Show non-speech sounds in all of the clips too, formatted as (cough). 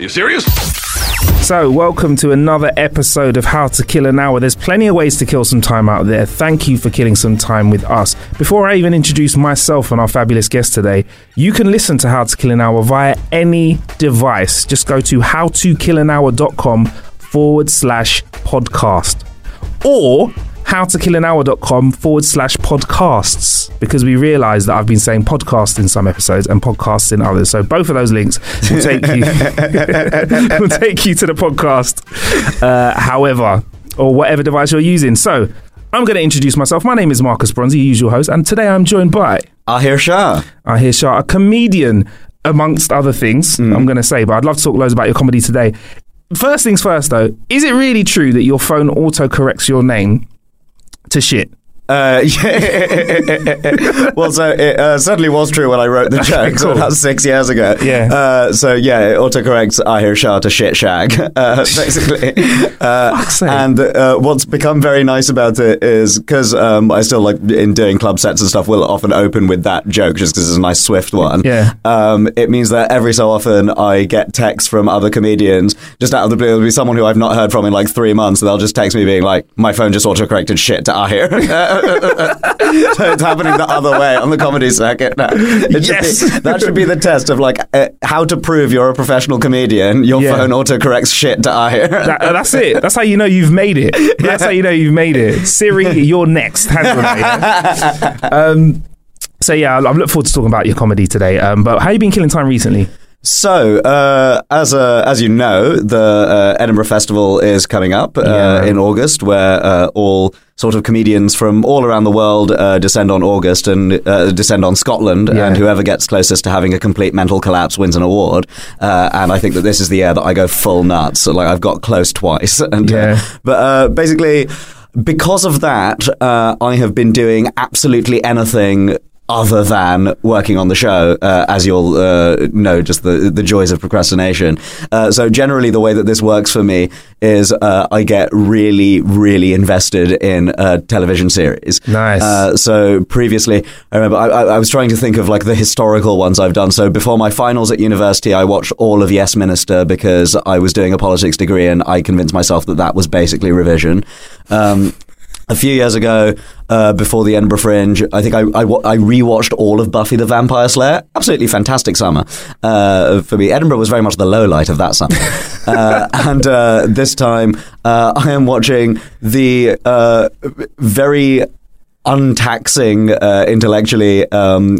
You serious? So, welcome to another episode of How to Kill an Hour. There's plenty of ways to kill some time out there. Thank you for killing some time with us. Before I even introduce myself and our fabulous guest today, you can listen to How to Kill an Hour via any device. Just go to howtokillanhour.com forward slash podcast or howtokillanhour.com forward slash podcasts because we realize that I've been saying podcast in some episodes and podcasts in others. So both of those links will take you (laughs) will take you to the podcast, uh, however, or whatever device you're using. So I'm going to introduce myself. My name is Marcus Bronzy, your usual host, and today I'm joined by Ahir Shah. Ahir Shah, a comedian amongst other things. I'm going to say, but I'd love to talk loads about your comedy today. First things first, though, is it really true that your phone auto corrects your name to shit? Uh, (laughs) yeah. well, so it uh, certainly was true when I wrote the (laughs) joke. So that's six years ago. Yeah. Uh, so yeah, it autocorrects Ahir Shah to shit shag, (laughs) uh, basically. Uh, and uh, what's become very nice about it is because um, I still like in doing club sets and stuff. we'll often open with that joke just because it's a nice swift one. Yeah. Um, it means that every so often I get texts from other comedians just out of the blue. There'll be someone who I've not heard from in like three months. And they'll just text me being like, "My phone just autocorrected shit to Ahir." (laughs) so it's happening the other way on the comedy circuit now. It should Yes. be- that should be the test of like uh, how to prove you're a professional comedian. Your Yeah. phone autocorrects shit to Ahir. That, uh, that's it. That's how you know you've made it. That's how you know you've made it. Siri, you're next. (laughs) Um, so yeah, I'm look forward to talking about your comedy today. Um, but how you been killing time recently? So, uh, as uh, as you know, the uh, Edinburgh Festival is coming up uh, Yeah. in August, where uh, all sort of comedians from all around the world uh, descend on August and uh, descend on Scotland, Yeah. and whoever gets closest to having a complete mental collapse wins an award. Uh, and I think that this is the year that I go full nuts. So, like I've got close twice. (laughs) And, uh, Yeah. but uh, basically, because of that, uh, I have been doing absolutely anything other than working on the show, uh, as you'll uh, know, just the the joys of procrastination. Uh, so generally, the way that this works for me is uh, I get really, really invested in a television series. Nice. Uh, so previously, I remember I, I, I was trying to think of like the historical ones I've done. So before my finals at university, I watched all of Yes Minister because I was doing a politics degree, and I convinced myself that that was basically revision. Um, a few years ago, uh, before the Edinburgh Fringe, I think I, I, I rewatched all of Buffy the Vampire Slayer. Absolutely fantastic summer uh, for me. Edinburgh was very much the low light of that summer. (laughs) uh, and uh, this time, uh, I am watching the uh, very untaxing, uh, intellectually. Um,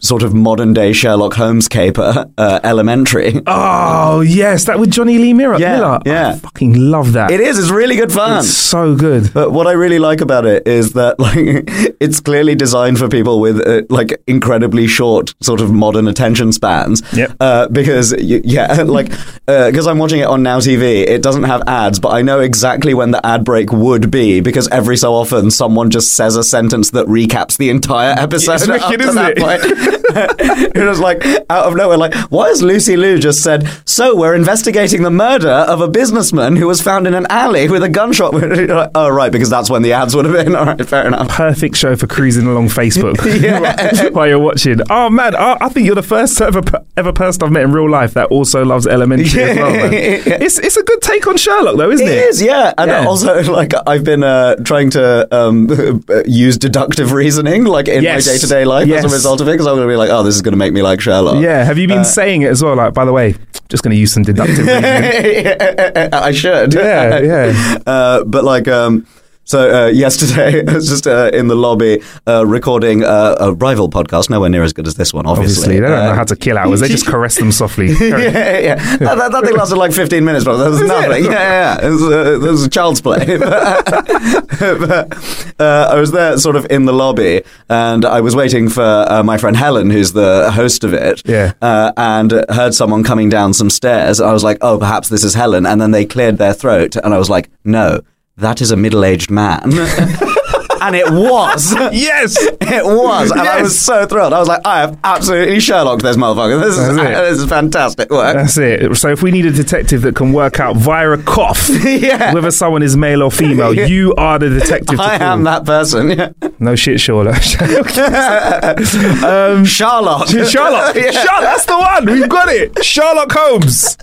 Sort of modern day Sherlock Holmes caper, uh, Elementary. Oh yes, that with Jonny Lee Miller. Yeah, Miller. yeah. I fucking love that. It is. It's really good fun. It's so good. But what I really like about it is that like (laughs) it's clearly designed for people with uh, like incredibly short sort of modern attention spans. Yep. Uh, because yeah, (laughs) like because I'm watching it on Now TV, it doesn't have ads, but I know exactly when the ad break would be because every so often someone just says a sentence that recaps the entire episode. It's wicked, isn't it? (laughs) (laughs) it was like out of nowhere, like why has Lucy Liu just said? So we're investigating the murder of a businessman who was found in an alley with a gunshot. Like, oh right, because that's when the ads would have been. (laughs) All right, fair enough. Perfect show for cruising along Facebook (laughs) while you're watching. Oh man, I, I think you're the first ever ever person I've met in real life that also loves Elementary as well. Man. It's it's a good take on Sherlock, though, isn't It it? is, yeah. And Yeah. also, like, I've been uh, trying to um, use deductive reasoning, like, in Yes. my day to day life Yes. as a result of it, because I'm going to be like, oh, this is going to make me like Sherlock. Yeah. Have you been saying it as well? Like, by the way, just going to use some (laughs) deductive reasoning. (laughs) I should. Yeah, yeah. (laughs) Uh, but like, um, so uh, (laughs) yesterday I was just uh, in the lobby uh, recording uh, a rival podcast, nowhere near as good as this one, obviously. Obviously, they don't know Uh, how to kill hours. They (laughs) just caress them softly. (laughs) yeah, yeah. That, that, that thing lasted like 15 minutes, bro. That was nothing. Yeah, yeah, yeah. It was, uh, it was a child's play. but, uh, I was there sort of in the lobby and I was waiting for uh, my friend Helen, who's the host of it. Yeah. Uh, and heard someone coming down some stairs. I was like, oh, perhaps this is Helen. And then they cleared their throat. And I was like, no, that is a middle aged man. (laughs) and it was. yes. It was, and I was so thrilled. I was like, I have absolutely Sherlocked this motherfucker. This is, it. (laughs) this is fantastic work. That's it. So if we need a detective that can work out via a cough (laughs) Yeah. whether someone is male or female, you are the detective. I call. am that person. Yeah. No shit, Sherlock. um, Charlotte. Yeah. Sherlock. That's the one. We've got it. Sherlock Holmes.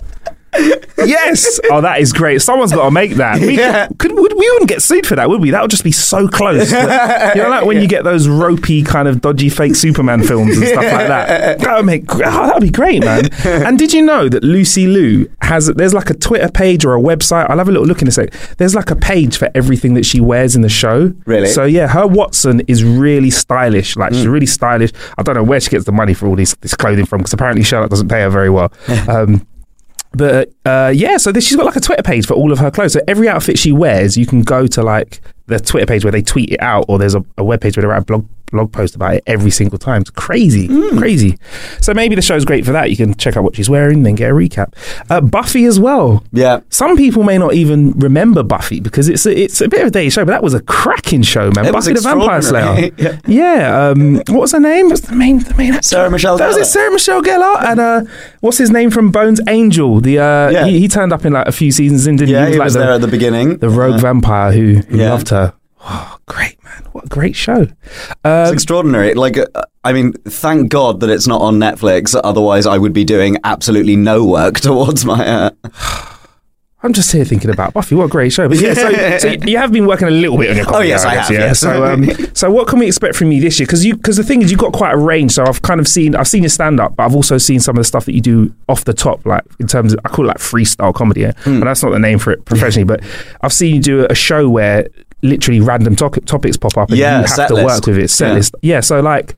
Yes. Oh, that is great. Someone's got to make that. We, Yeah. could, would, we wouldn't get sued for that, would we? That would just be so close. (laughs) You know, like when you get those ropey kind of dodgy fake Superman films and stuff like that. That would make. Oh, that would be great, man. And did you know that Lucy Liu has? There's like a Twitter page or a website. I'll have a little look in a sec. There's like a page for everything that she wears in the show. Really? So yeah, her Watson is really stylish. Like she's really stylish. I don't know where she gets the money for all these this clothing from because apparently Charlotte doesn't pay her very well. (laughs) um, but uh, yeah, so this, she's got like a Twitter page for all of her clothes. So every outfit she wears, you can go to like the Twitter page where they tweet it out, or there's a, a web page where they write a blog blog post about it every single time. It's crazy, crazy. So maybe the show's great for that. You can check out what she's wearing, then get a recap. Uh, Buffy as well. Yeah. Some people may not even remember Buffy because it's a, it's a bit of a dated show, but that was a cracking show, man. It was Buffy the Vampire Slayer. (laughs) extraordinary. yeah. Um, what was her name? What's the main the main actor? Sarah Michelle That was it. Sarah Michelle Gellar and uh, what's his name from Bones Angel? The uh, Yeah. he, he turned up in like a few seasons in, didn't Yeah, he? he like was the, there at the beginning. the rogue vampire who, who Yeah. loved her. Oh, great! What a great show. It's Um, extraordinary. Like, uh, I mean, thank God that it's not on Netflix. Otherwise, I would be doing absolutely no work (laughs) towards my. Uh, (sighs) I'm just here thinking about Buffy. What a great show! But yeah, so, so (laughs) you have been working a little bit on your comedy. Oh, yes, I guess, have, Yeah. yes. So, um, (laughs) so what can we expect from you this year? Because you, because the thing is, you've got quite a range. So I've kind of seen, I've seen your stand up, but I've also seen some of the stuff that you do off the top, like in terms of, I call it like freestyle comedy, yeah? Hmm. but that's not the name for it professionally. but I've seen you do a show where literally random to- topics pop up, and Yeah, you have to list. work with it. Set Yeah. list. Yeah. So like.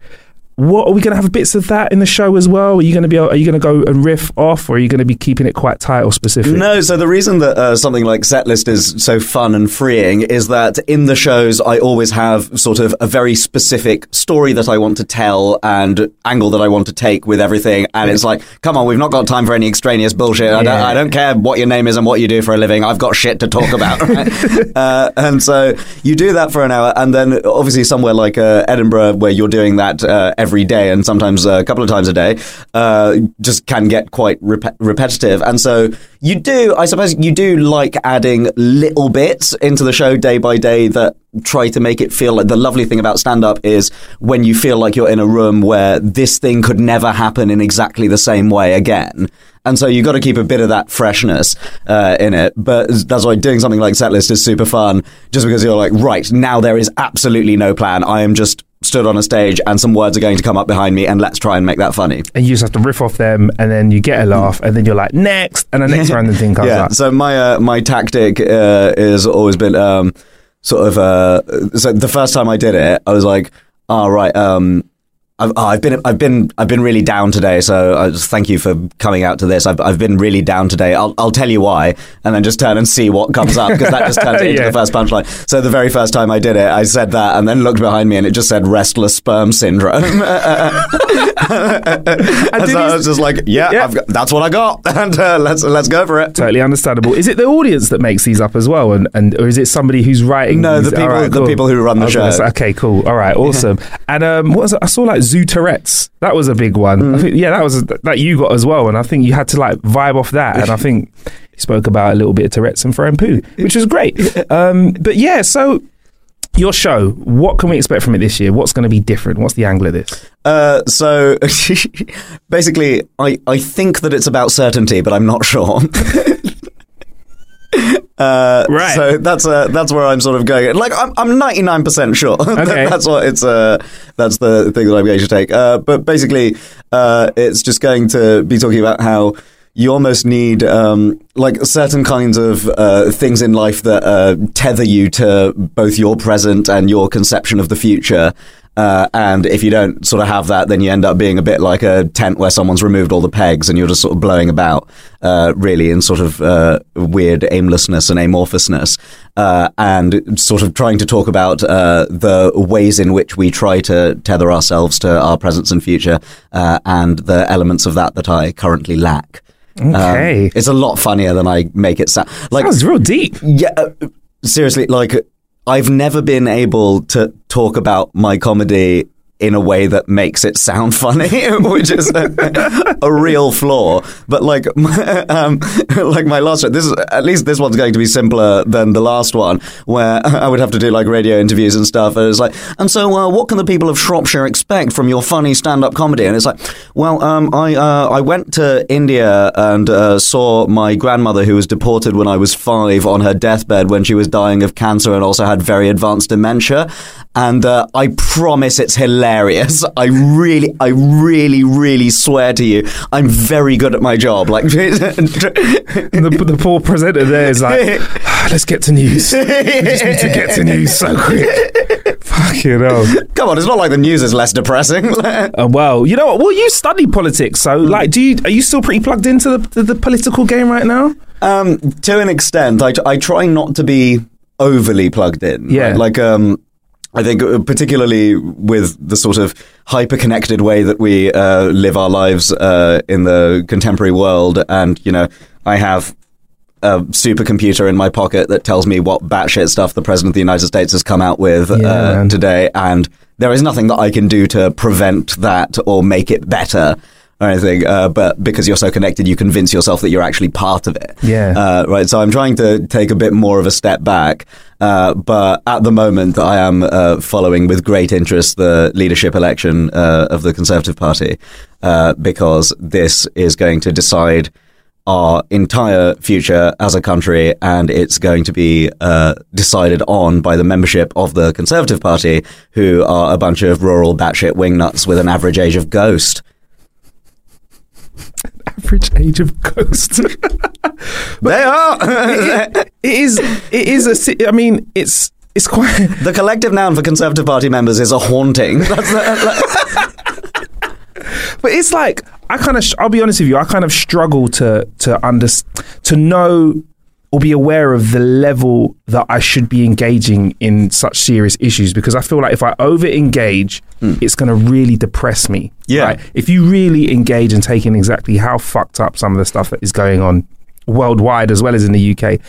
What are we going to have bits of that in the show as well? Are you going to be? Are you going to go and riff off, or are you going to be keeping it quite tight or specific? No, so the reason that uh, something like Setlist is so fun and freeing is that in the shows I always have sort of a very specific story that I want to tell and angle that I want to take with everything. And it's like, come on, we've not got time for any extraneous bullshit. I, don't, I don't care what your name is and what you do for a living. I've got shit to talk about. (laughs) right? uh, and so you do that for an hour, and then obviously somewhere like uh, Edinburgh, where you're doing that uh, every day and sometimes uh, a couple of times a day, uh, just can get quite rep- repetitive. And so you do, I suppose, you do like adding little bits into the show day by day that try to make it feel like the lovely thing about stand up is when you feel like you're in a room where this thing could never happen in exactly the same way again. And so you've got to keep a bit of that freshness uh, in it. But that's why doing something like Setlist is super fun, just because you're like, right, now there is absolutely no plan. I am just stood on a stage and some words are going to come up behind me and let's try and make that funny. and you just have to riff off them, and then you get a laugh, and then you're like next, and the next (laughs) random thing comes yeah. up. So my uh, my tactic uh, has always been um, sort of uh, so the first time I did it, I was like, all right. Um, I've, oh, I've been I've been I've been really down today, so I just thank you for coming out to this. I've I've been really down today. I'll I'll tell you why, and then just turn and see what comes up because that just turns it (laughs) into Yeah. the first punchline. So the very first time I did it, I said that, and then looked behind me, and it just said restless sperm syndrome. (laughs) and so I was just like, yeah, Yeah. I've got, that's what I got, (laughs) and uh, let's let's go for it. Totally understandable. Is it the audience that makes these up as well, and, and or is it somebody who's writing? No, these? the people- right, the cool. people who run the I was gonna show. say, okay, cool. All right, awesome. And um, what was it? I saw like Zoo Tourette's. That was a big one. Mm. I think, yeah, that was that you got as well, and I think you had to like vibe off that. And I (laughs) think you spoke about a little bit of Tourette's and throwing poo, which was great. (laughs) Um, but yeah, so Your show, what can we expect from it this year? What's going to be different? What's the angle of this? Uh, so (laughs) basically, I, I think that it's about certainty, but I'm not sure. Uh, Right. So that's uh, that's where I'm sort of going. Like I'm I'm 99 percent sure. (laughs) Okay. that's what it's. Uh, that's the thing that I'm going to take. Uh, but basically, uh, it's just going to be talking about how you almost need um, like certain kinds of uh, things in life that uh, tether you to both your present and your conception of the future. Uh, and if you don't sort of have that, then you end up being a bit like a tent where someone's removed all the pegs and you're just sort of blowing about, uh, really in sort of uh, weird aimlessness and amorphousness, uh, and sort of trying to talk about uh, the ways in which we try to tether ourselves to our presence and future, uh, and the elements of that that I currently lack. Okay. Um, it's a lot funnier than I make it sound. Like Sounds real deep. yeah, uh, seriously, like I've never been able to talk about my comedy in a way that makes it sound (laughs) funny, which is a, a real flaw. But like, (laughs) um, like my last, this is at least this one's going to be simpler than the last one, where (laughs) I would have to do like radio interviews and stuff. And it's like, and so uh, what can the people of Shropshire expect from your funny stand-up comedy? And it's like, well, um, I uh, I went to India and uh, saw my grandmother who was deported when I was five on her deathbed when she was dying of cancer and also had very advanced dementia. And uh, I promise it's hilarious. I really, I really, really swear to you, I'm very good at my job. Like, (laughs) the, the poor presenter there is like, "Ah, let's get to news. We just need to get to news so quick. Fucking hell. come on, it's not like the news is less depressing. (laughs) Uh, well, you know what? Well, you study politics, so like, do you are you still pretty plugged into the, the, the political game right now? Um, to an extent, I, I try not to be overly plugged in. Yeah. right? Like, um, I think uh, particularly with the sort of hyper-connected way that we uh, live our lives uh, in the contemporary world, and you know, I have a supercomputer in my pocket that tells me what batshit stuff the president of the United States has come out with Yeah, uh, today, and there is nothing that I can do to prevent that or make it better. Or anything, uh, but because you're so connected, you convince yourself that you're actually part of it. Yeah. Uh, right. So I'm trying to take a bit more of a step back. Uh, but at the moment, I am uh, following with great interest the leadership election uh, of the Conservative Party uh, because this is going to decide our entire future as a country, and it's going to be uh, decided on by the membership of the Conservative Party, who are a bunch of rural batshit wingnuts with an average age of ghost. Average age of ghosts. (laughs) they are. (laughs) it is. It is a. I mean, it's it's quite. (laughs) The collective noun for Conservative Party members is a haunting. That's But it's like I kind of. I'll be honest with you. I kind of struggle to to under to know or be aware of the level that I should be engaging in such serious issues because I feel like if I over engage, hmm. it's going to really depress me. Yeah. If you really engage and take in exactly how fucked up some of the stuff that is going on worldwide as well as in the UK.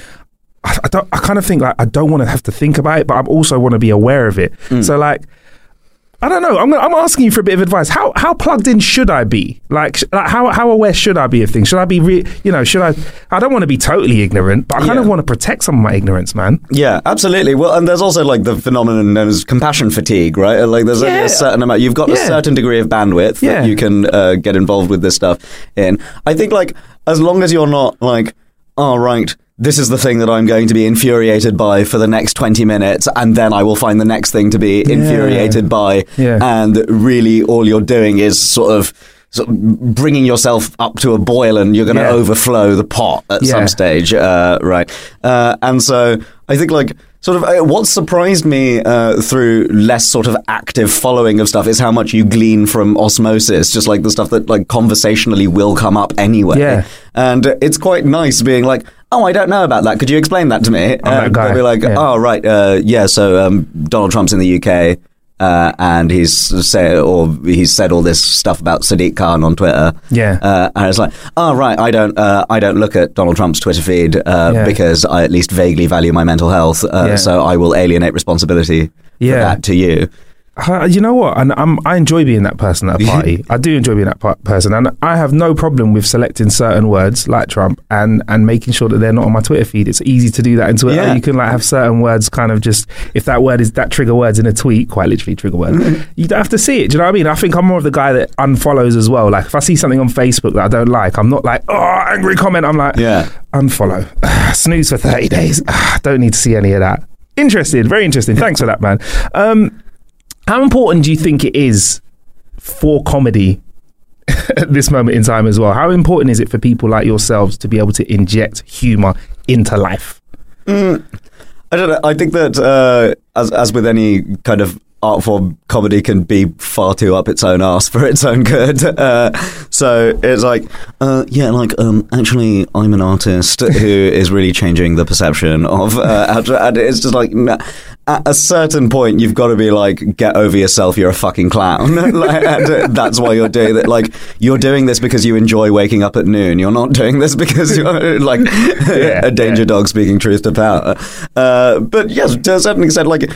I, I don't. I kind of think like I don't want to have to think about it, but I also want to be aware of it. Hmm. So like, I don't know. I'm gonna, I'm asking you for a bit of advice. How how plugged in should I be? Like, sh- like how how aware should I be of things? Should I be re- you know? Should I? I don't want to be totally ignorant, but I kind Yeah. of want to protect some of my ignorance, man. Yeah, absolutely. Well, and there's also like the phenomenon known as compassion fatigue, right? Like there's only Yeah. a certain amount. You've got a Yeah. certain degree of bandwidth Yeah. that you can uh, get involved with this stuff in. I think like as long as you're not like, oh right. This is the thing that I'm going to be infuriated by for the next 20 minutes, and then I will find the next thing to be infuriated by. Yeah. And really, all you're doing is sort of, sort of bringing yourself up to a boil, and you're going to Yeah. overflow the pot at Yeah. some stage, uh, right? Uh, and so I think like sort of uh, what surprised me uh, through less sort of active following of stuff is how much you glean from osmosis, just like the stuff that like conversationally will come up anyway. Yeah. And it's quite nice being like, oh, I don't know about that. Could you explain that to me? That And guy. they'll be like, Yeah. oh, right, uh, yeah. So um, Donald Trump's in the UK. Uh, and he's said, or he's said all this stuff about Sadiq Khan on Twitter. Yeah. Uh, and it's like, oh right, I don't, uh, I don't look at Donald Trump's Twitter feed uh, Yeah. because I at least vaguely value my mental health. Uh, Yeah. So I will alienate responsibility Yeah. for that to you. Uh, you know what? And I'm, I enjoy being that person at a (laughs) party. I do enjoy being that par- person, and I have no problem with selecting certain words like Trump and and making sure that they're not on my Twitter feed. It's easy to do that in Twitter. Yeah. You can like have certain words, kind of just if that word is that trigger words in a tweet, quite literally trigger word. (laughs) you don't have to see it. Do you know what I mean? I think I'm more of the guy that unfollows as well. Like if I see something on Facebook that I don't like, I'm not like oh angry comment. I'm like Yeah. unfollow, (sighs) snooze for 30 days. (sighs) don't need to see any of that. Interesting, very interesting. Thanks for that, man. Um, how important do you think it is for comedy at this moment in time as well? How important is it for people like yourselves to be able to inject humor into life? I don't know. I think that uh, as as with any kind of art form, comedy can be far too up its own ass for its own good. (laughs) Uh, so it's like, uh, yeah, like um, actually, I'm an artist (laughs) who is really changing the perception of. Uh, (laughs) and it's just like. At a certain point, you've got to be like, get over yourself. You're a fucking clown. like, and, that's why you're doing it. Like, you're doing this because you enjoy waking up at noon. You're not doing this because you're like a danger yeah. dog speaking truth to power. Uh, but yes, to a certain extent, like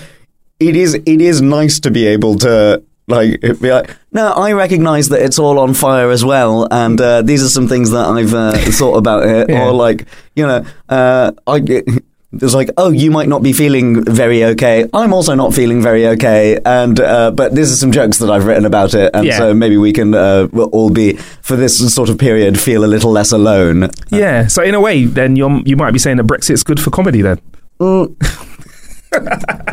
it is, it is nice to be able to like be like, no, I recognise that it's all on fire as well, and uh, these are some things that I've uh, thought about it, (laughs) Yeah. or like you know, uh, I. It's like, oh, you might not be feeling very okay. I'm also not feeling very okay, and uh, but this is some jokes that I've written about it, and Yeah. so maybe we can uh, we'll all be for this sort of period feel a little less alone. Yeah. So in a way, then you you might be saying that Brexit's good for comedy then. (laughs)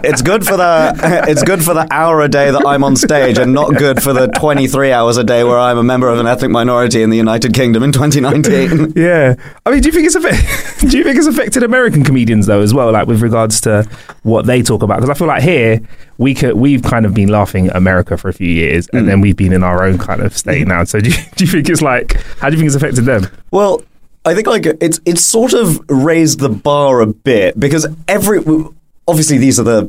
It's good for the (laughs) it's good for the hour a day that I'm on stage, and not good for the 23 hours a day where I'm a member of an ethnic minority in the United Kingdom in 2019. Yeah. I mean, do you think it's affect- (laughs) do you think it's affected American comedians though as well, like with regards to what they talk about? Because I feel like here we could we've kind of been laughing at America for a few years, and hmm. then we've been in our own kind of state hmm. now. So do you, (laughs) do you think it's like how do you think it's affected them? Well, I think like it's it's sort of raised the bar a bit because every obviously these are the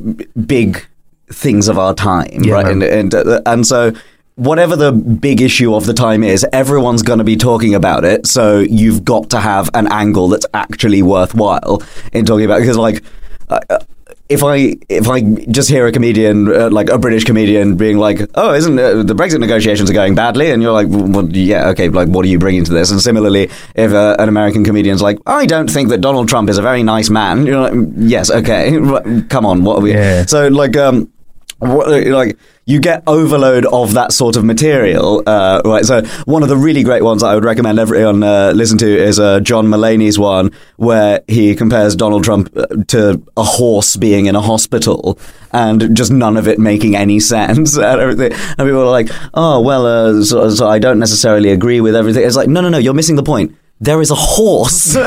big things of our time, Yeah, right? man. And and uh, and so whatever the big issue of the time is, everyone's going to be talking about it. So you've got to have an angle that's actually worthwhile in talking about because like. Uh, if I if I just hear a comedian uh, like a British comedian being like, "Oh, isn't uh, the Brexit negotiations are going badly?" and you're like, well, "Yeah, okay, like what are you bringing to this?" And similarly, if uh, an American comedian's like, "I don't think that Donald Trump is a very nice man," you're like, "Yes, okay, (laughs) come on, what are we?" Yeah. So like um. What, like you get overload of that sort of material, uh, right? So one of the really great ones that I would recommend everyone uh, listen to is uh, John Mulaney's one, where he compares Donald Trump uh, to a horse being in a hospital, and just none of it making any sense (laughs) and everything. And people are like, "Oh well, uh, so, so I don't necessarily agree with everything." It's like, no, no, no, you're missing the point. There is a horse (laughs) in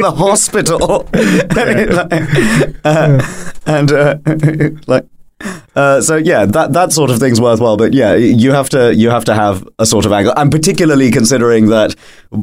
the hospital, (laughs) uh, and uh, like. Uh, so yeah, that that sort of thing's worthwhile. But yeah, you have to you have to have a sort of angle, and particularly considering that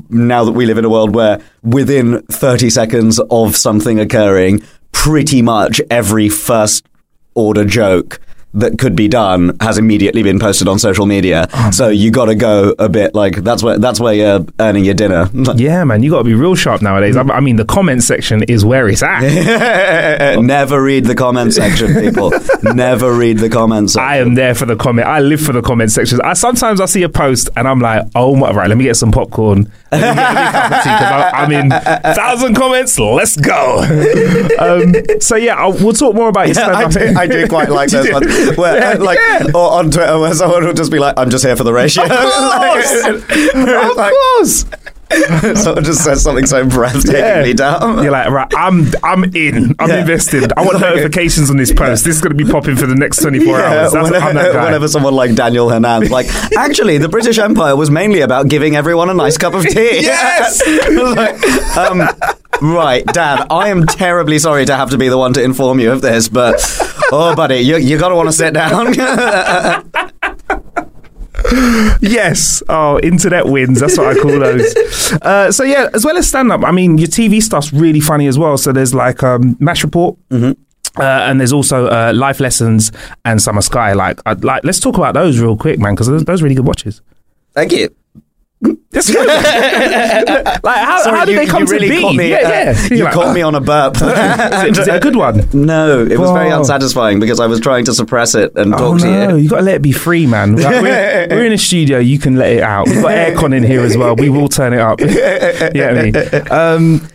now that we live in a world where within thirty seconds of something occurring, pretty much every first order joke that could be done has immediately been posted on social media. Oh, so you got to go a bit like that's where that's where you're earning your dinner. (laughs) Yeah, man, you got to be real sharp nowadays. I, I mean, the comment section is where it's at. (laughs) Never read the comment section, people. (laughs) Never read the comment section. I am there for the comment. I live for the comment sections. I sometimes I see a post and I'm like, oh my, right, let me get some popcorn. Let me get a cup of tea 'cause I- I'm in thousand comments. Let's go. (laughs) um, so yeah, I'll, we'll talk more about your Yeah, stand-up. I do, I do quite like (laughs) those ones. Where, Yeah, uh, like, yeah. or on Twitter, where someone will just be like, "I'm just here for the ratio." Of course. (laughs) of Like, course. (laughs) someone just says something so breathtakingly dumb. You're like, right, I'm I'm in. I'm Yeah. invested. I want (laughs) notifications on this post. This is going to be popping for the next 24 hours. That's, whenever, whenever someone like Daniel Hannan, (laughs) like, actually, the British Empire was mainly about giving everyone a nice cup of tea. Yes! Like, um, right, Dan, I am terribly sorry to have to be the one to inform you of this, but oh, buddy, you you gotta want to sit down. (laughs) Yes. Oh, internet wins. That's what I call those. (laughs) Uh, so yeah, as well as stand up, I mean, your TV stuff's really funny as well. So there's like um, Match Report. Uh, and there's also uh, life lessons and summer sky. Like, I'd like, let's talk about those real quick, man, because those, those are really good watches. Thank you. (laughs) Just (laughs) like how, Sorry, how did you, they come you to really be? Caught me, yeah, uh, yeah. you like, caught "Oh, me on a burp. (laughs) is, it, is it a good one? no, it was very Oh. unsatisfying because I was trying to suppress it and Oh talk to you. you got to let it be free, man. Like, we're, we're in a studio, you can let it out. We've got aircon in here as well. We will turn it up. yeah, I mean, um,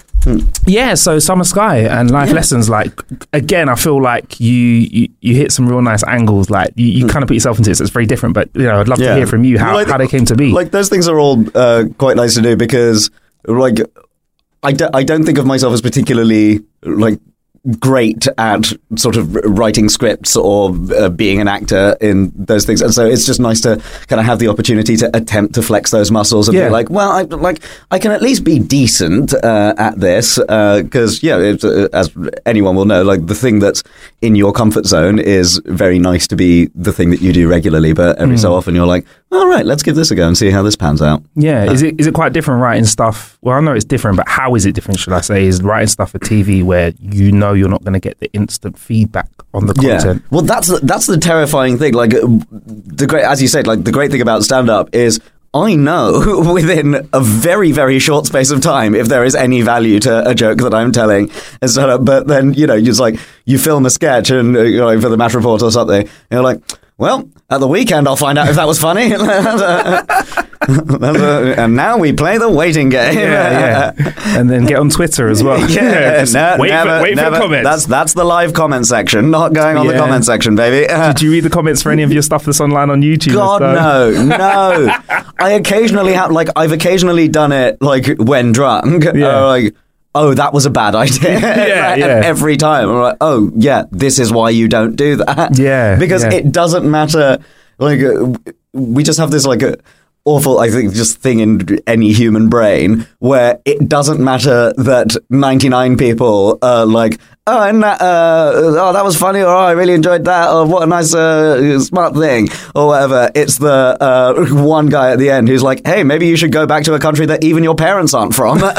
yeah. So Summer Sky and life lessons. Like again, I feel like you you, you hit some real nice angles. Like you, you kind of put yourself into it. So it's very different. But you know, I'd love to hear from you how, Like- how they came to be. Like those things are all uh, quite nice to do because, like, I, I don't think of myself as particularly like great at sort of writing scripts or uh, being an actor in those things, and so it's just nice to kind of have the opportunity to attempt to flex those muscles and Yeah. be like, well, I like I can at least be decent uh, at this because yeah, it's, uh, as anyone will know, like the thing that's in your comfort zone is very nice to be the thing that you do regularly, but every so often you're like, all right, let's give this a go and see how this pans out. Yeah, is it is it quite different writing stuff? Well, I know it's different, but how is it different? Should I say is writing stuff for TV where you know you're not going to get the instant feedback on the content? Well, that's the, that's the terrifying thing. Like uh, the great, as you said, like the great thing about stand up is. I know (laughs) within a very, very short space of time if there is any value to a joke that I'm telling. But then, you know, just like, you film a sketch and, uh, you know, for the match report or something, and you're like, well, at the weekend I'll find out if that was funny. (laughs) and now we play the waiting game. Yeah, yeah, and then get on Twitter as well. (laughs) Yeah, no, wait, never, for, wait never. for comments. That's that's the live comment section, not going on the comment section, baby. Did you read the comments for any of your stuff that's online on YouTube? God no, no. I occasionally have like I've occasionally done it like when drunk. Yeah. Uh, like oh that was a bad idea. (laughs) Yeah, (laughs) And yeah. Every time I'm like oh yeah this is why you don't do that. Yeah, (laughs) because yeah. it doesn't matter. Like uh, we just have this like. Uh, Awful, I think, just thing in any human brain where it doesn't matter that 99 people are like, oh, and that, uh, oh, that was funny, or oh, I really enjoyed that, or what a nice, uh, smart thing, or whatever. It's the uh, one guy at the end who's like, hey, maybe you should go back to a country that even your parents aren't from. (laughs)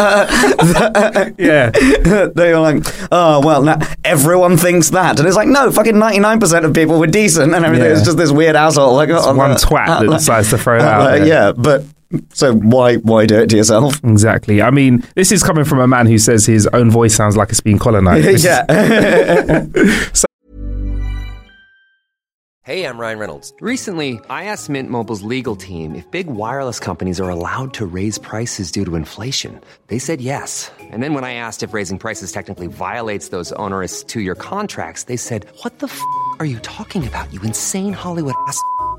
Yeah, (laughs) They're like, oh, well, now everyone thinks that. And it's like, no, fucking 99% of people were decent and everything. Yeah. It's just this weird asshole. Like, It's oh, one uh, twat uh, that decides to throw it uh, out there. Yeah, but so why why do it to yourself? exactly. I mean, this is coming from a man who says his own voice sounds like it's being colonized. which is- (laughs) yeah. (laughs) (laughs) Hey, I'm Ryan Reynolds. Recently, I asked Mint Mobile's legal team if big wireless companies are allowed to raise prices due to inflation. They said yes. And then when I asked if raising prices technically violates those onerous two year contracts, they said, What the f are you talking about, you insane Hollywood ass?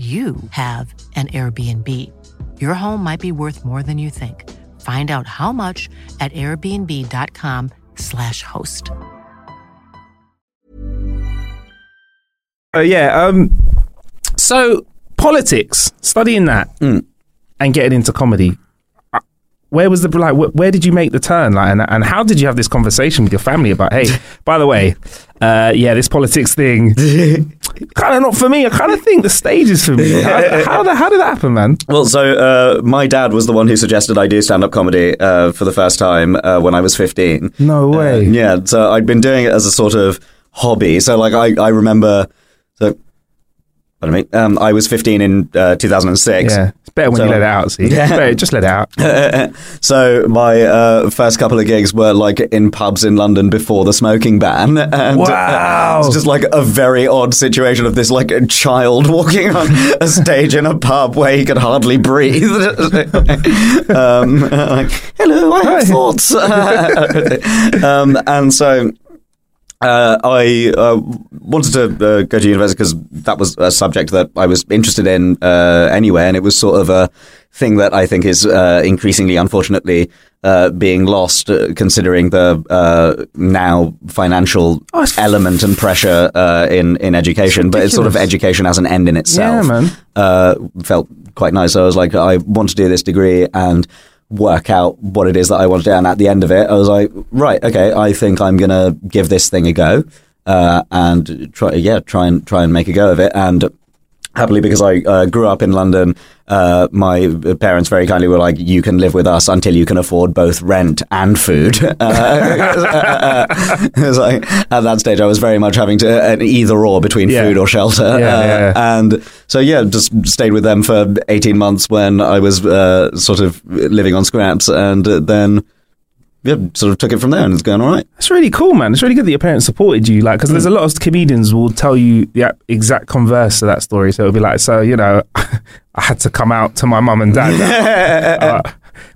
you have an Airbnb. Your home might be worth more than you think. Find out how much at airbnb.com/slash host. Uh, yeah. Um. So politics, studying that, and getting into comedy. uh, Where was the like? wh- Where did you make the turn? Like, and, and how did you have this conversation with your family about? Hey, (laughs) by the way, uh, yeah, this politics thing, (laughs) kind of not for me. I kind of think the stage is for me. (laughs) How, how, the, how did that happen, man? Well, so uh, my dad was the one who suggested I do stand up comedy uh, for the first time uh, when I was 15. No way. Uh, yeah, so I'd been doing it as a sort of hobby. So, like, I, I remember. So, pardon me. Um, I was 15 in uh, 2006. Yeah, Better when So- you let it out. See, Yeah. Better, just let it out. (laughs) so my uh, first couple of gigs were like in pubs in London before the smoking ban, and Wow. uh, it's just like a very odd situation of this like a child (laughs) walking on a stage in a pub where he could hardly breathe. (laughs) um, like, hello, I have thoughts, um, and so. Uh, I uh, wanted to uh, go to university because that was a subject that I was interested in uh, anyway, and it was sort of a thing that I think is uh, increasingly, unfortunately, uh, being lost, uh, considering the uh, now financial Oh, element and pressure uh, in in education. But it's sort of education as an end in itself. Yeah, man. Uh, felt quite nice. So I was like, I want to do this degree and work out what it is that I want to do. And at the end of it, I was like, right, okay, I think I'm going to give this thing a go. Uh, and try, yeah, try and try and make a go of it. And happily, because I uh, grew up in London, uh, my parents very kindly were like, "You can live with us until you can afford both rent and food." (laughs) Uh, (laughs) it was like, at that stage, I was very much having to an either or between Yeah. food or shelter, Yeah, Uh, yeah. and so yeah, just stayed with them for eighteen months when I was uh, sort of living on scraps, and uh, then yeah, sort of took it from there, and it's going all right. It's really cool, man. It's really good that your parents supported you. Like, because there's a lot of comedians will tell you the exact converse to that story. So it'll be like, so you know, (laughs) I had to come out to my mum and dad. (laughs) uh,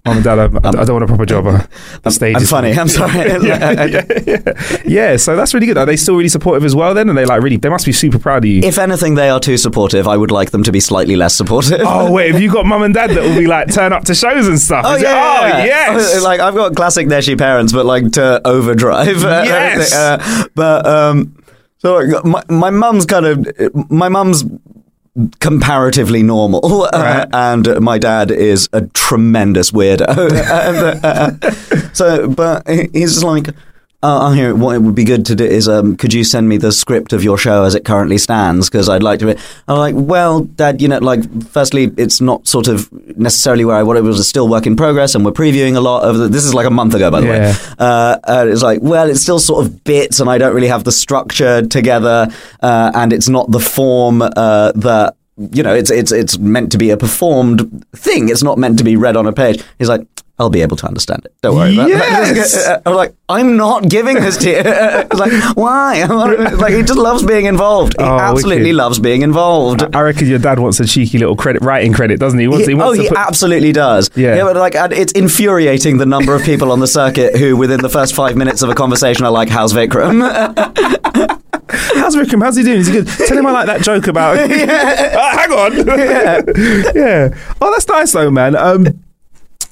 mum and dad, I, I don't want a proper job. Uh, the stage I'm is funny. I'm sorry. (laughs) (laughs) yeah, yeah, yeah. yeah, so that's really good. Are they still really supportive as well? Then, and they like really, they must be super proud of you. If anything, they are too supportive. I would like them to be slightly less supportive. Oh wait, have you got mum and dad that will be like turn up to shows and stuff? Oh Is it- yeah, oh yes. (laughs) Like I've got classic Neshi parents, but like to overdrive. Yes. Uh, but um, so my my mum's kind of my mum's comparatively normal, (laughs) uh, Right. and my dad is a tremendous weirdo. (laughs) and, uh, so, but he's like. Uh, I hear what it would be good to do is, um, could you send me the script of your show as it currently stands? Because I'd like to. Be, I'm like, well, Dad, you know, like, firstly, it's not sort of necessarily where I want it was a still work in progress, and we're previewing a lot of. The, this is like a month ago, by the way. Yeah. Uh, and it's like, well, it's still sort of bits, and I don't really have the structure together, uh, and it's not the form uh, that you know. It's it's it's meant to be a performed thing. It's not meant to be read on a page. He's like. I'll be able to understand it. Don't worry about Yes! (laughs) it. I'm like, I'm not giving this to you. (laughs) Like, why? (laughs) like, he just loves being involved. He Oh, absolutely wicked. loves being involved. I reckon your dad wants a cheeky little credit writing credit, doesn't he? He wants, He- wants oh, he put- absolutely does. Yeah. yeah but like, it's infuriating the number of people on the circuit who, within the first five minutes of a conversation, are like, "How's Vikram?" How's? How's he doing? Is he good? Tell him I like that joke about. (laughs) Uh, hang on. (laughs) Yeah. Oh, that's nice though, man. Um,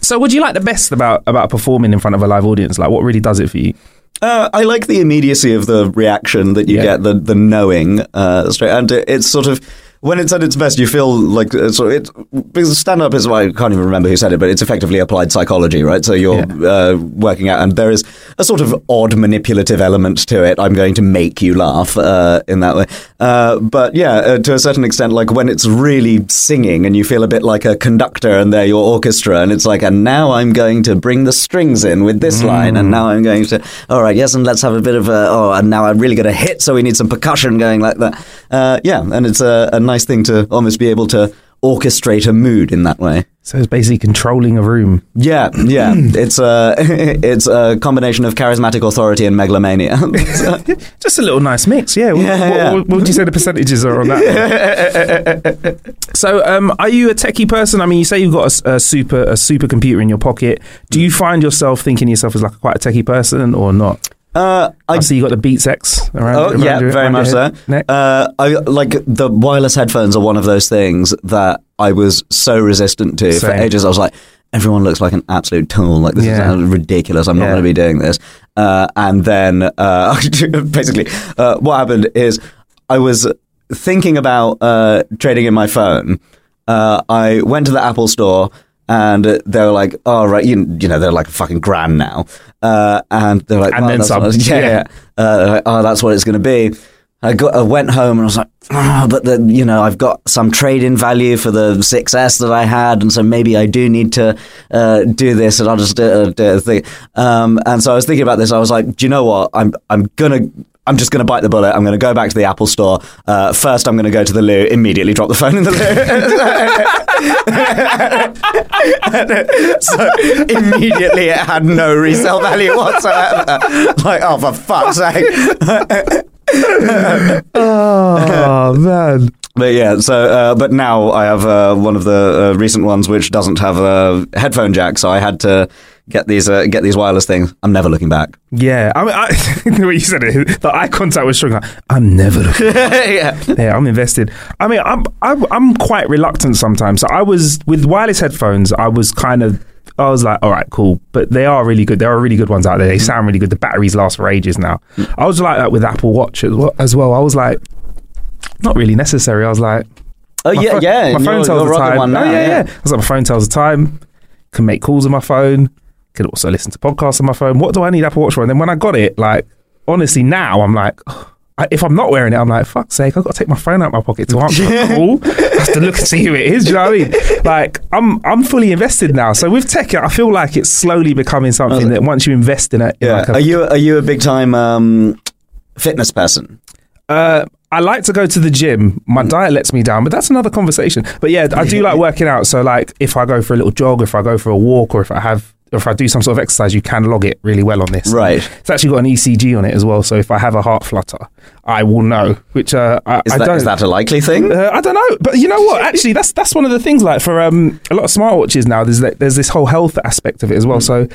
so, what do you like the best about about performing in front of a live audience? Like, what really does it for you? Uh, I like the immediacy of the reaction that you Yeah. get, the the knowing uh, straight, and it- it's sort of when it's at its best, you feel like uh, so it because stand up is I can't even remember who said it, but it's effectively applied psychology, right? So you're uh, working out, and there is a sort of odd manipulative element to it. I'm going to make you laugh uh, in that way, uh, but yeah, uh, to a certain extent, like when it's really singing and you feel a bit like a conductor, and they're your orchestra, and it's like, and now I'm going to bring the strings in with this line, and now I'm going to, all right, yes, and let's have a bit of a, oh, and now I'm really going to hit, so we need some percussion going like that. Uh, yeah, and it's a, a nice thing to almost be able to orchestrate a mood in that way. So it's basically controlling a room. Yeah, yeah, (clears throat) it's a (laughs) it's a combination of charismatic authority and megalomania. (laughs) Just a little nice mix, yeah. What, Yeah, what- yeah. what- what would you say the percentages are on that? (laughs) so, um, are you a techie person? I mean, you say you've got a super a supercomputer in your pocket. Do you find yourself thinking yourself as like quite a techie person or not? Uh, I, I see you got the Beats X around. Oh around yeah, your- very much so. Uh, I like the wireless headphones are one of those things that I was so resistant to for ages. I was like, everyone looks like an absolute tool. Like this Yeah. is ridiculous. I'm not going to be doing this. Uh, and then uh, (laughs) basically, uh, what happened is I was thinking about uh, trading in my phone. Uh, I went to the Apple store. And they were like, "Oh right, you, you know they're like a fucking grand now." Uh, and they're like, And "Oh, then some. (laughs) yeah, Yeah. Uh, like, oh, that's what it's going to be. I got, I went home and I was like, oh, but the, you know, I've got some trade-in value for the 6S that I had, and so maybe I do need to uh, do this, and I'll just do a thing. Um, and so I was thinking about this. I was like, do you know what? I'm, I'm gonna. I'm just going to bite the bullet. I'm going to go back to the Apple store. Uh, first, I'm going to go to the loo, immediately drop the phone in the loo. (laughs) so immediately it had no resale value whatsoever. like, oh, for fuck's sake. (laughs) oh man. But yeah, so uh, but now I have uh, one of the uh, recent ones which doesn't have a headphone jack, so I had to get these uh, get these wireless things. I'm never looking back. Yeah, I mean, I, (laughs) you said it, the eye contact was strong. Like, I'm never looking. (laughs) yeah. yeah, I'm invested. I mean, I'm, I'm I'm quite reluctant sometimes. So I was with wireless headphones. I was kind of. I was like, all right, cool, but they are really good. There are really good ones out there. They sound really good. The batteries last for ages now. I was like that with Apple Watch as well. As well. I was like, not really necessary. I was like, Oh yeah, yeah. My phone you're- tells you're the time. One now, oh yeah, yeah, I was like, my phone tells the time. Can make calls on my phone. Can also listen to podcasts on my phone. What do I need Apple Watch for? And then when I got it, like honestly, now I'm like. (sighs) I- If I'm not wearing it, I'm like, fuck's sake, I've got to take my phone out of my pocket to answer a (laughs) call. I have to look and see who it is. Do you know what I mean? Like, I'm I'm fully invested now. So with tech, I feel like it's slowly becoming something that once you invest in it, Yeah. like a are you are you a big time um, fitness person? Uh, I like to go to the gym. My diet lets me down, but that's another conversation. But yeah, I do like (laughs) working out. So like, if I go for a little jog, if I go for a walk, or if I have, or if I do some sort of exercise, you can log it really well on this. Right. It's actually got an ECG on it as well. So if I have a heart flutter, I will know. Which uh, I, Is I that don't. is that a likely thing? Uh, I don't know, but you know what? Actually, that's that's one of the things. Like for um, a lot of smartwatches now, there's there's this whole health aspect of it as well. So.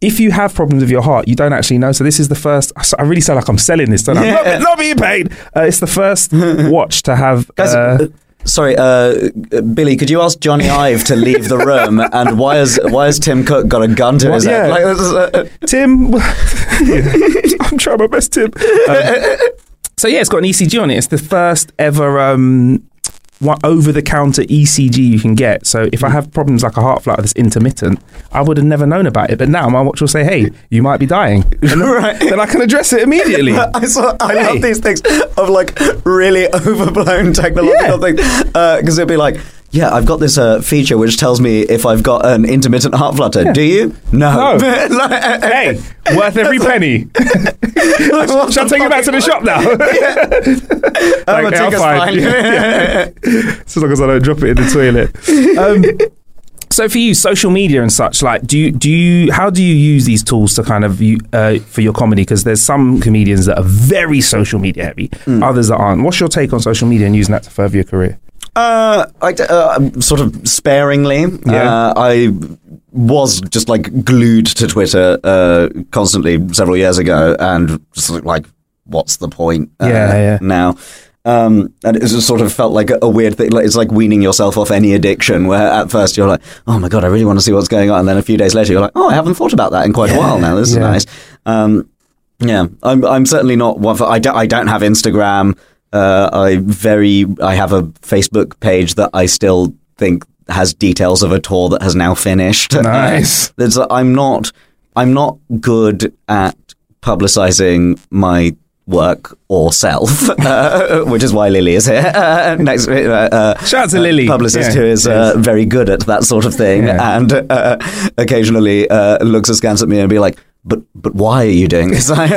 If you have problems with your heart, you don't actually know. So this is the first. I really sound like I'm selling this. Don't I? Yeah. Not, not being paid. Uh, it's the first (laughs) watch to have. Uh, uh, sorry, uh, uh, Billy. Could you ask Jony (laughs) Ive to leave the room? And why has why has Tim Cook got a gun to his Yeah. head? Like, uh, Tim, (laughs) I'm trying my best, Tim. Um, (laughs) so yeah, it's got an ECG on it. It's the first ever um, over the counter ECG you can get. So if I mm. have problems like a heart flutter that's intermittent, I would have never known about it. But now my watch will say, "Hey, you might be dying," (laughs) and Right. then I can address it immediately. (laughs) I saw. I Hey. love these things of like really (laughs) overblown technological things uh, because it'd be like. Yeah, I've got this uh, feature which tells me if I've got an intermittent heart flutter. Do you? No. No. (laughs) Like- (laughs) hey, worth every (laughs) penny. what Shall I take you back to the shop now? My Like, ticker's I'll fine. Yeah, yeah. as long as I don't drop it in the toilet. Um, so for you, social media and such, like, do you do you how do you use these tools to kind of uh, for your comedy? Because there's some comedians that are very social media heavy, Hmm. others that aren't. What's your take on social media and using that to further your career? Uh, I, d- uh, sort of sparingly. Yeah. Uh, I was just like glued to Twitter uh, constantly several years ago, and just like, what's the point? Uh, Yeah, yeah. Now. Um, and it just sort of felt like a, a weird thing. Like, it's like weaning yourself off any addiction, where at first you're like, "Oh my god, I really want to see what's going on," and then a few days later you're like, "Oh, I haven't thought about that in quite a while now. This is yeah. nice." Um, yeah, I'm. I'm certainly not one for. I don't. I don't have Instagram. Uh, I very. I have a Facebook page that I still think has details of a tour that has now finished. (laughs) Nice. I'm not. I'm not good at publicizing my work or self, (laughs) uh, which is why Lily is here. (laughs) Uh, next, uh, Shout out to uh, Lily. publicist Yeah, who is uh, very good at that sort of thing, Yeah. and uh, occasionally uh, looks askance at me and be like, "But, but why are you doing this? like,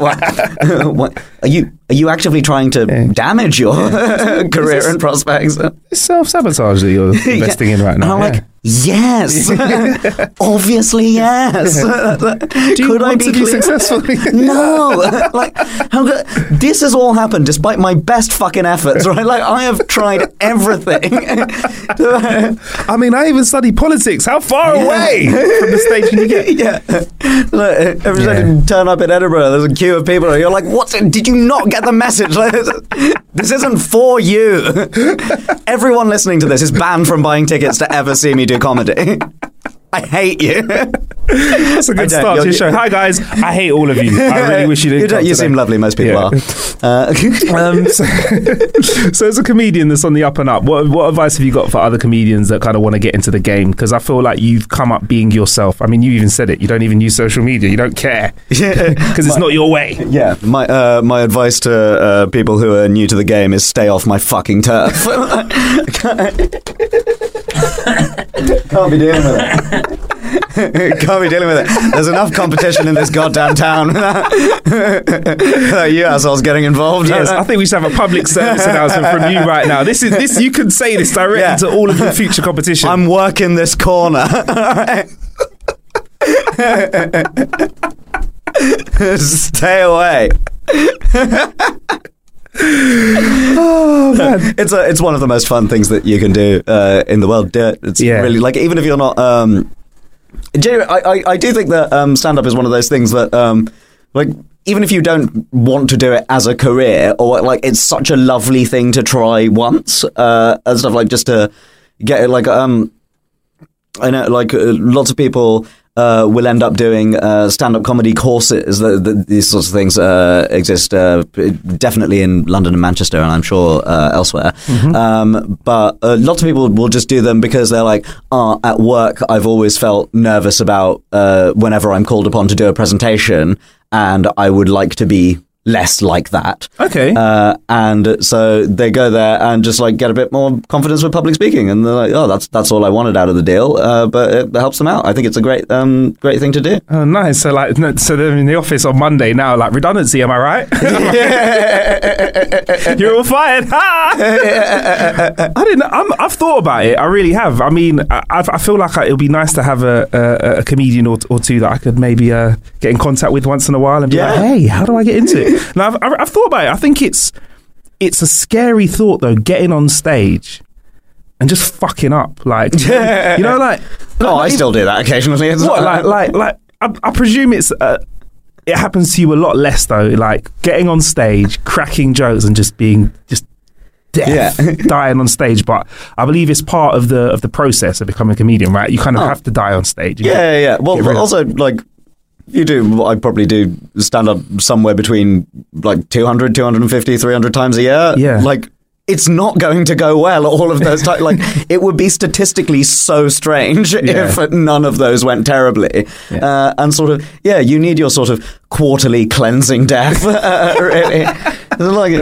what, what- are you are you actively trying to damage your (laughs) career and prospects?" It's self sabotage that you're (laughs) investing in right And now. I'm yeah. like, yes, (laughs) obviously yes. do you Could I be to be successful? no, like how good, this has all happened despite my best fucking efforts, right? Like I have tried everything. I mean, I even study politics. How far away from the stage can you get? yeah, like, every Yeah. time you turn up in Edinburgh, there's a queue of people, you're like, "What? Did you not get the message? This isn't for you." (laughs) Everyone listening to this is banned from buying tickets to ever see me do comedy. (laughs) I hate you. That's a good start to You're- your show. Hi guys, I hate all of you. I really (laughs) wish you didn't. You, come you today. seem lovely. Most people Yeah. are. Uh, Um, (laughs) so, (laughs) so as a comedian that's on the up and up, what what advice have you got for other comedians that kind of want to get into the game? Because I feel like you've come up being yourself. I mean, you even said it. You don't even use social media. You don't care because it's not your way. Yeah, my uh, my advice to uh, people who are new to the game is stay off my fucking turf. Can't be dealing with it. (laughs) Can't be dealing with it. There's enough competition in this goddamn town (laughs) without, without you assholes getting involved. Yes, I think we should have a public service (laughs) announcement from you right now. This is this. You can say this directly Yeah. to all of your future competition. I'm working this corner. Stay away. (laughs) man. (laughs) It's a, it's one of the most fun things that you can do uh, in the world. Do it. It's Yeah. really like even if you're not. Um, I, I I do think that um, stand up is one of those things that um, like even if you don't want to do it as a career or like it's such a lovely thing to try once uh, and stuff like just to get it like um I know, like uh, lots of people uh, will end up doing uh, stand-up comedy courses. The, the, these sorts of things uh, exist uh, definitely in London and Manchester, and I'm sure uh, elsewhere. Um, but uh, lots of people will just do them because they're like, uh, at work, I've always felt nervous about uh, whenever I'm called upon to do a presentation, and I would like to be less like that. Okay. Uh, and so they go there and just like get a bit more confidence with public speaking, and they're like, "Oh, that's that's all I wanted out of the deal." Uh, but it helps them out. I think it's a great um, great thing to do. Oh, nice. So, like, no, so they're in the office on Monday now. Like redundancy, am I right? (laughs) (laughs) You're all fired. (laughs) I didn't. I'm, I've thought about it. I really have. I mean, I, I feel like it would be nice to have a, a, a comedian or, or two that I could maybe uh, get in contact with once in a while and be Yeah. like, "Hey, how do I get into it?" Now, I've, I've, I've thought about it. I think it's it's a scary thought though, getting on stage and just fucking up. Like, (laughs) you know, like Oh, I still do that occasionally. What, like, like, like? I, I presume it's. Uh, it happens to you a lot less though. Like getting on stage, cracking jokes, and just being just death, Yeah. (laughs) dying on stage. But I believe it's part of the of the process of becoming a comedian, right? You kind of have to die on stage. Oh. yeah, yeah, yeah. Well, also like. You do. I probably do stand up somewhere between like 200, 250, 300 times a year. Yeah. Like, it's not going to go well all of those times. (laughs) like, it would be statistically so strange Yeah. if none of those went terribly. Uh, and sort of, yeah, you need your sort of quarterly cleansing death. (laughs) uh, really. (laughs) Like,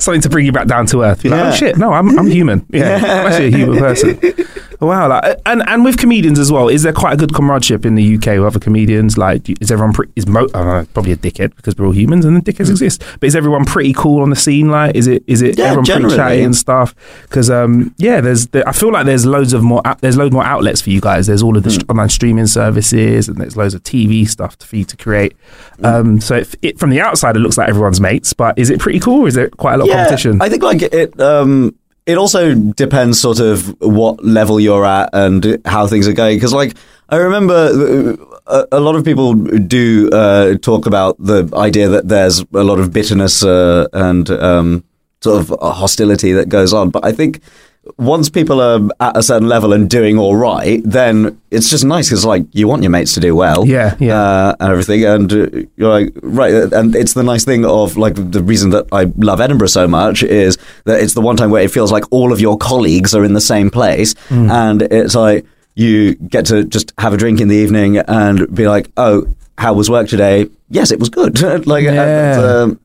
something to bring you back down to earth. Be like, Yeah. oh shit, no, I'm I'm human. (laughs) Yeah, I'm actually a human person. (laughs) Wow, like, and and with comedians as well, is there quite a good comradeship in the UK with other comedians? Like, is everyone pre- is mo- know, probably a dickhead because we're all humans and the dickheads exist. But is everyone pretty cool on the scene? Like, is it is it Yeah, everyone pretty generally. chatty and stuff? Because um, yeah, there's there, I feel like there's loads of more there's loads more outlets for you guys. There's all of the st- online streaming services and there's loads of TV stuff for you to create. Um, so it, it, from the outside, it looks like everyone's mates. But is it pretty cool? Or is it quite a lot of competition? I think like it. Um, it also depends sort of what level you're at and how things are going. Because like I remember uh, a, a lot of people do uh, talk about the idea that there's a lot of bitterness uh, and um, sort of hostility that goes on. But I think once people are at a certain level and doing all right, then it's just nice because like you want your mates to do well, Yeah, yeah. uh, and everything, and uh, you're like right, and it's the nice thing of like the reason that I love Edinburgh so much is that it's the one time where it feels like all of your colleagues are in the same place, Mm. and it's like you get to just have a drink in the evening and be like, oh, how was work today? Yes, it was good. (laughs) like, and, Yeah. um,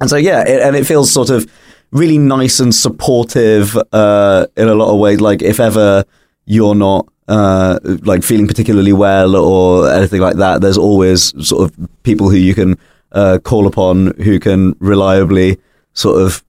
and so yeah, it, and it feels sort of really nice and supportive uh, in a lot of ways. Like if ever you're not uh, like feeling particularly well or anything like that, there's always sort of people who you can uh, call upon who can reliably sort of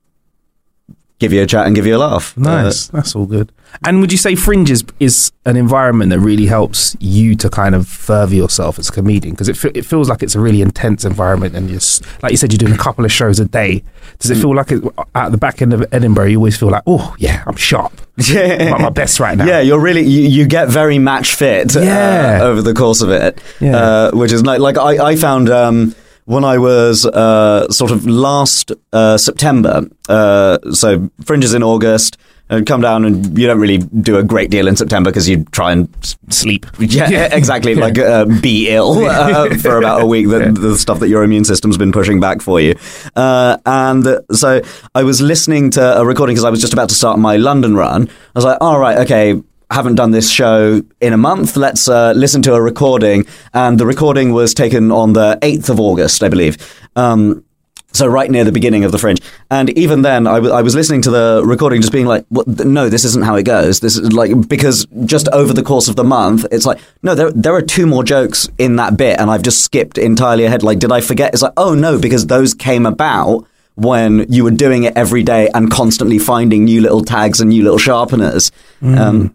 give you a chat and give you a laugh. Nice. That's all good. And would you say Fringe is, is an environment that really helps you to kind of further yourself as a comedian? Because it, fe- it feels like it's a really intense environment. And just, like you said, you're doing a couple of shows a day. Does it feel like it, at the back end of Edinburgh, you always feel like, oh, yeah, I'm sharp. (laughs) I'm at my best right now. Yeah, you're really you, you get very match fit uh, over the course of it, Yeah. uh, which is nice. Like I, I found um, when I was uh, sort of last uh, September, uh, so Fringes in August. And come down, and you don't really do a great deal in September because you try and s- Sleep. (laughs) yeah, exactly. Like uh, be ill (laughs) uh, for about a week. The, the stuff that your immune system's been pushing back for you. Uh, and so I was listening to a recording because I was just about to start my London run. I was like, all right, okay. Haven't done this show in a month. Let's uh, listen to a recording. And the recording was taken on the 8th of August, I believe. Um, So right near the beginning of the Fringe, and even then, I, w- I was listening to the recording, just being like, what, "No, this isn't how it goes." This is like because just over the course of the month, it's like, no, there there are two more jokes in that bit, and I've just skipped entirely ahead. Like, did I forget? It's like, oh no, because those came about when you were doing it every day and constantly finding new little tags and new little sharpeners. Um,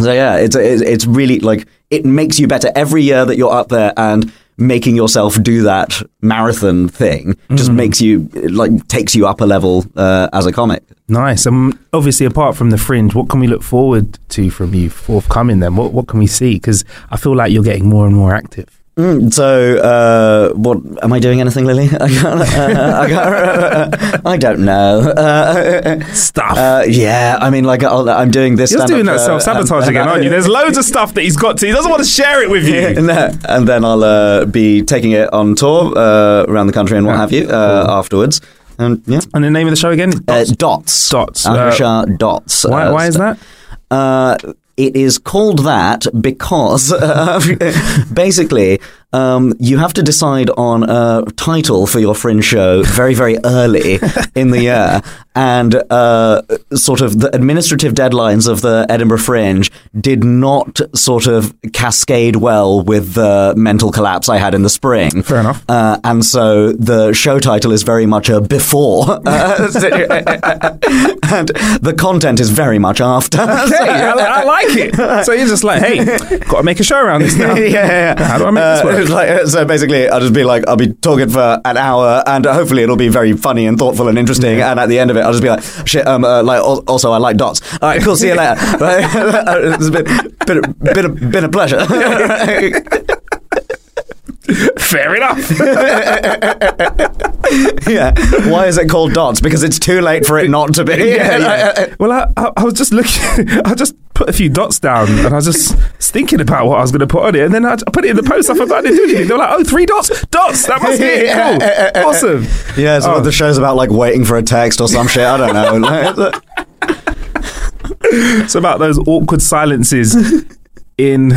so yeah, it's it's really like it makes you better every year that you're up there and making yourself do that marathon thing just makes you like takes you up a level uh, as a comic. Nice. Um, obviously, apart from the fringe, what can we look forward to from you forthcoming? Then, what what can we see? Because I feel like you're getting more and more active. Mm, so, uh, what am I doing? Anything, Lily? (laughs) I, can't, uh, I, can't, (laughs) I don't know. Uh, Stuff. uh, yeah, I mean, like I'll, I'm doing this. You're doing that uh, self sabotage again, aren't you? There's loads of stuff that he's got to. He doesn't want to share it with you. (laughs) No, and then I'll uh, be taking it on tour uh, around the country and what Yeah. have you uh, afterwards. And yeah, And the name of the show again? uh, dots, Dots. Uh, dots. Why, uh, why is that? Uh, it is called that because (laughs) uh, basically um, you have to decide on a title for your fringe show very, very early (laughs) in the year. And uh, sort of the administrative deadlines of the Edinburgh Fringe did not sort of cascade well with the mental collapse I had in the spring. Fair enough. Uh, and so the show title is very much a before. Uh, (laughs) (laughs) and the content is very much after. Hey, I, I like it. So you're just like, hey, got to make a show around this now. yeah, yeah, yeah. How do I make this work? (laughs) it's like- so basically, I'll just be like, I'll be talking for an hour, and hopefully it'll be very funny and thoughtful and interesting. And at the end of it, I'll just be like, shit. Um, uh, like al- also, I like dots. All right, cool. See you later. (laughs) (laughs) It's been been a, been a, been a pleasure. Fair enough. (laughs) yeah. Why is it called dots? Because it's too late for it not to be. (laughs) yeah, yeah. (laughs) Well, I, I, I was just looking. I just put a few dots down, and I was just thinking about what I was going to put on it, and then I, I put it in the post. I thought I didn't do anything. They were like, "Oh, three dots, dots. That must be it. Cool, awesome." Yeah, Oh. the show's about like waiting for a text or some shit. I don't know. It's about those awkward silences in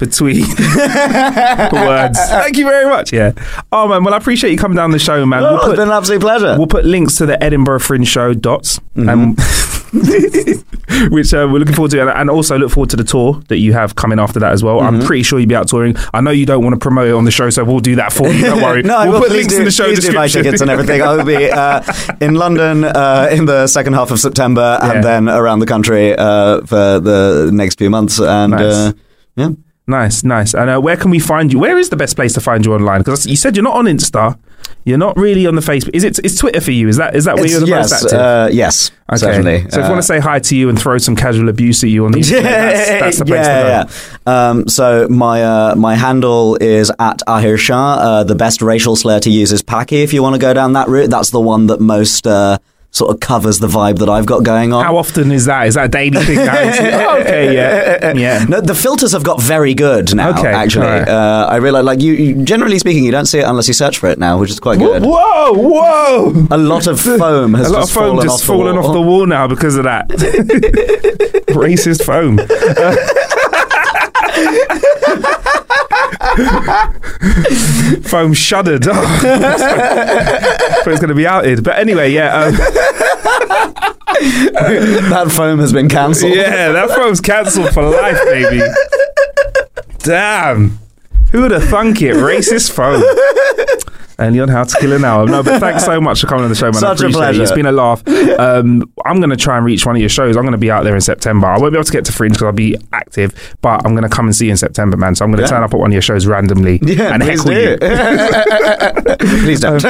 between the (laughs) words. Thank you very much. Yeah. Oh man, well I appreciate you coming down the show, man. Oh, it's been an absolute pleasure. We'll put links to the Edinburgh Fringe Show dots, um, (laughs) which uh, we're looking forward to, and, and also look forward to the tour that you have coming after that as well. I'm pretty sure you'll be out touring. I know you don't want to promote it on the show, so we'll do that for you. Don't worry. (laughs) no, we'll put links do, in the show please do buy tickets and everything. I will be uh, in London uh, in the second half of September, Yeah. and then around the country uh, for the next few months. And Nice. uh, yeah, Nice, nice. And uh, where can we find you? Where is the best place to find you online? Because you said you're not on Insta, you're not really on the Facebook. Is it? Is Twitter for you? Is that is that where It's- you're the yes, most active? uh, yes, Okay. certainly. So if you want to say hi to you and throw some casual abuse at you on (laughs) the internet, that's, that's the place yeah, to go. yeah. Um, so my uh, my handle is at Ahir Shah. Uh, the best racial slur to use is Paki. If you want to go down that route, that's the one that most uh, sort of covers the vibe that I've got going on. How often is that? Is that a daily thing? oh, (laughs) (laughs) okay, yeah, (laughs) yeah. No, the filters have got very good now. Okay, actually, alright. uh, I realize, like you, you, generally speaking, you don't see it unless you search for it now, which is quite good. whoa, whoa! A lot of foam has A lot just of foam fallen just off fallen the off the wall. wall now because of that. Racist foam. Foam shuddered. (laughs) Oh, thought it was going to be outed. But anyway, yeah. Um, (laughs) that foam has been cancelled. Yeah, that foam's cancelled for life, baby. Damn. Who would have thunk it? Racist foam. Only on How to Kill an Hour. No, but thanks so much for coming on the show, man. I Such a appreciate pleasure. it. It's been a laugh. Um, I'm going to try and reach one of your shows. I'm going to be out there in September. I won't be able to get to Fringe because I'll be active, but I'm going to come and see you in September, man. So I'm going to Yeah. turn up at one of your shows randomly Yeah, and please heckle do. you. (laughs) please don't. (laughs)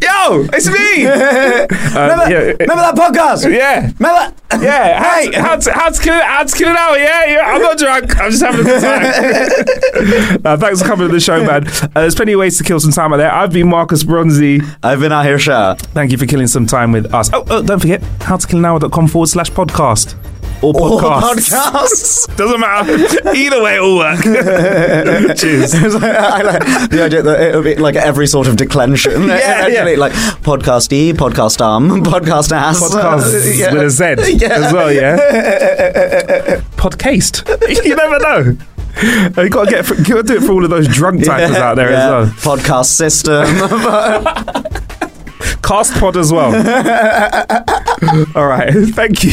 Yo, it's me. (laughs) Um, remember, yeah, remember that podcast? yeah. Remember? Yeah, how, to, how, to, how to kill it? How to kill an hour? Yeah, yeah. I'm not drunk. I'm just having a good time. uh, thanks for coming to the show, man. Uh, plenty of ways to kill some time out there. I've been Marcus Bronzy. I've been Ahir, Shah. Thank you for killing some time with us. Oh, oh don't forget howtokillanhour.com forward slash podcast or podcasts. podcasts. (laughs) Doesn't matter. Either way, it'll work. (laughs) Cheers. I like the idea that it'll be like every sort of declension. (laughs) Yeah, Actually, yeah. like podcasty, podcast um, podcast ass, Podcast Yeah. with a Z Yeah. as well, yeah? Podcast. You never know. You got to get for, got to do it for all of those drunk typers out there Yeah. as well. Podcast system. (laughs) (laughs) Cast pod as well. (laughs) all right, thank you.